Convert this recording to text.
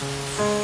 Bye.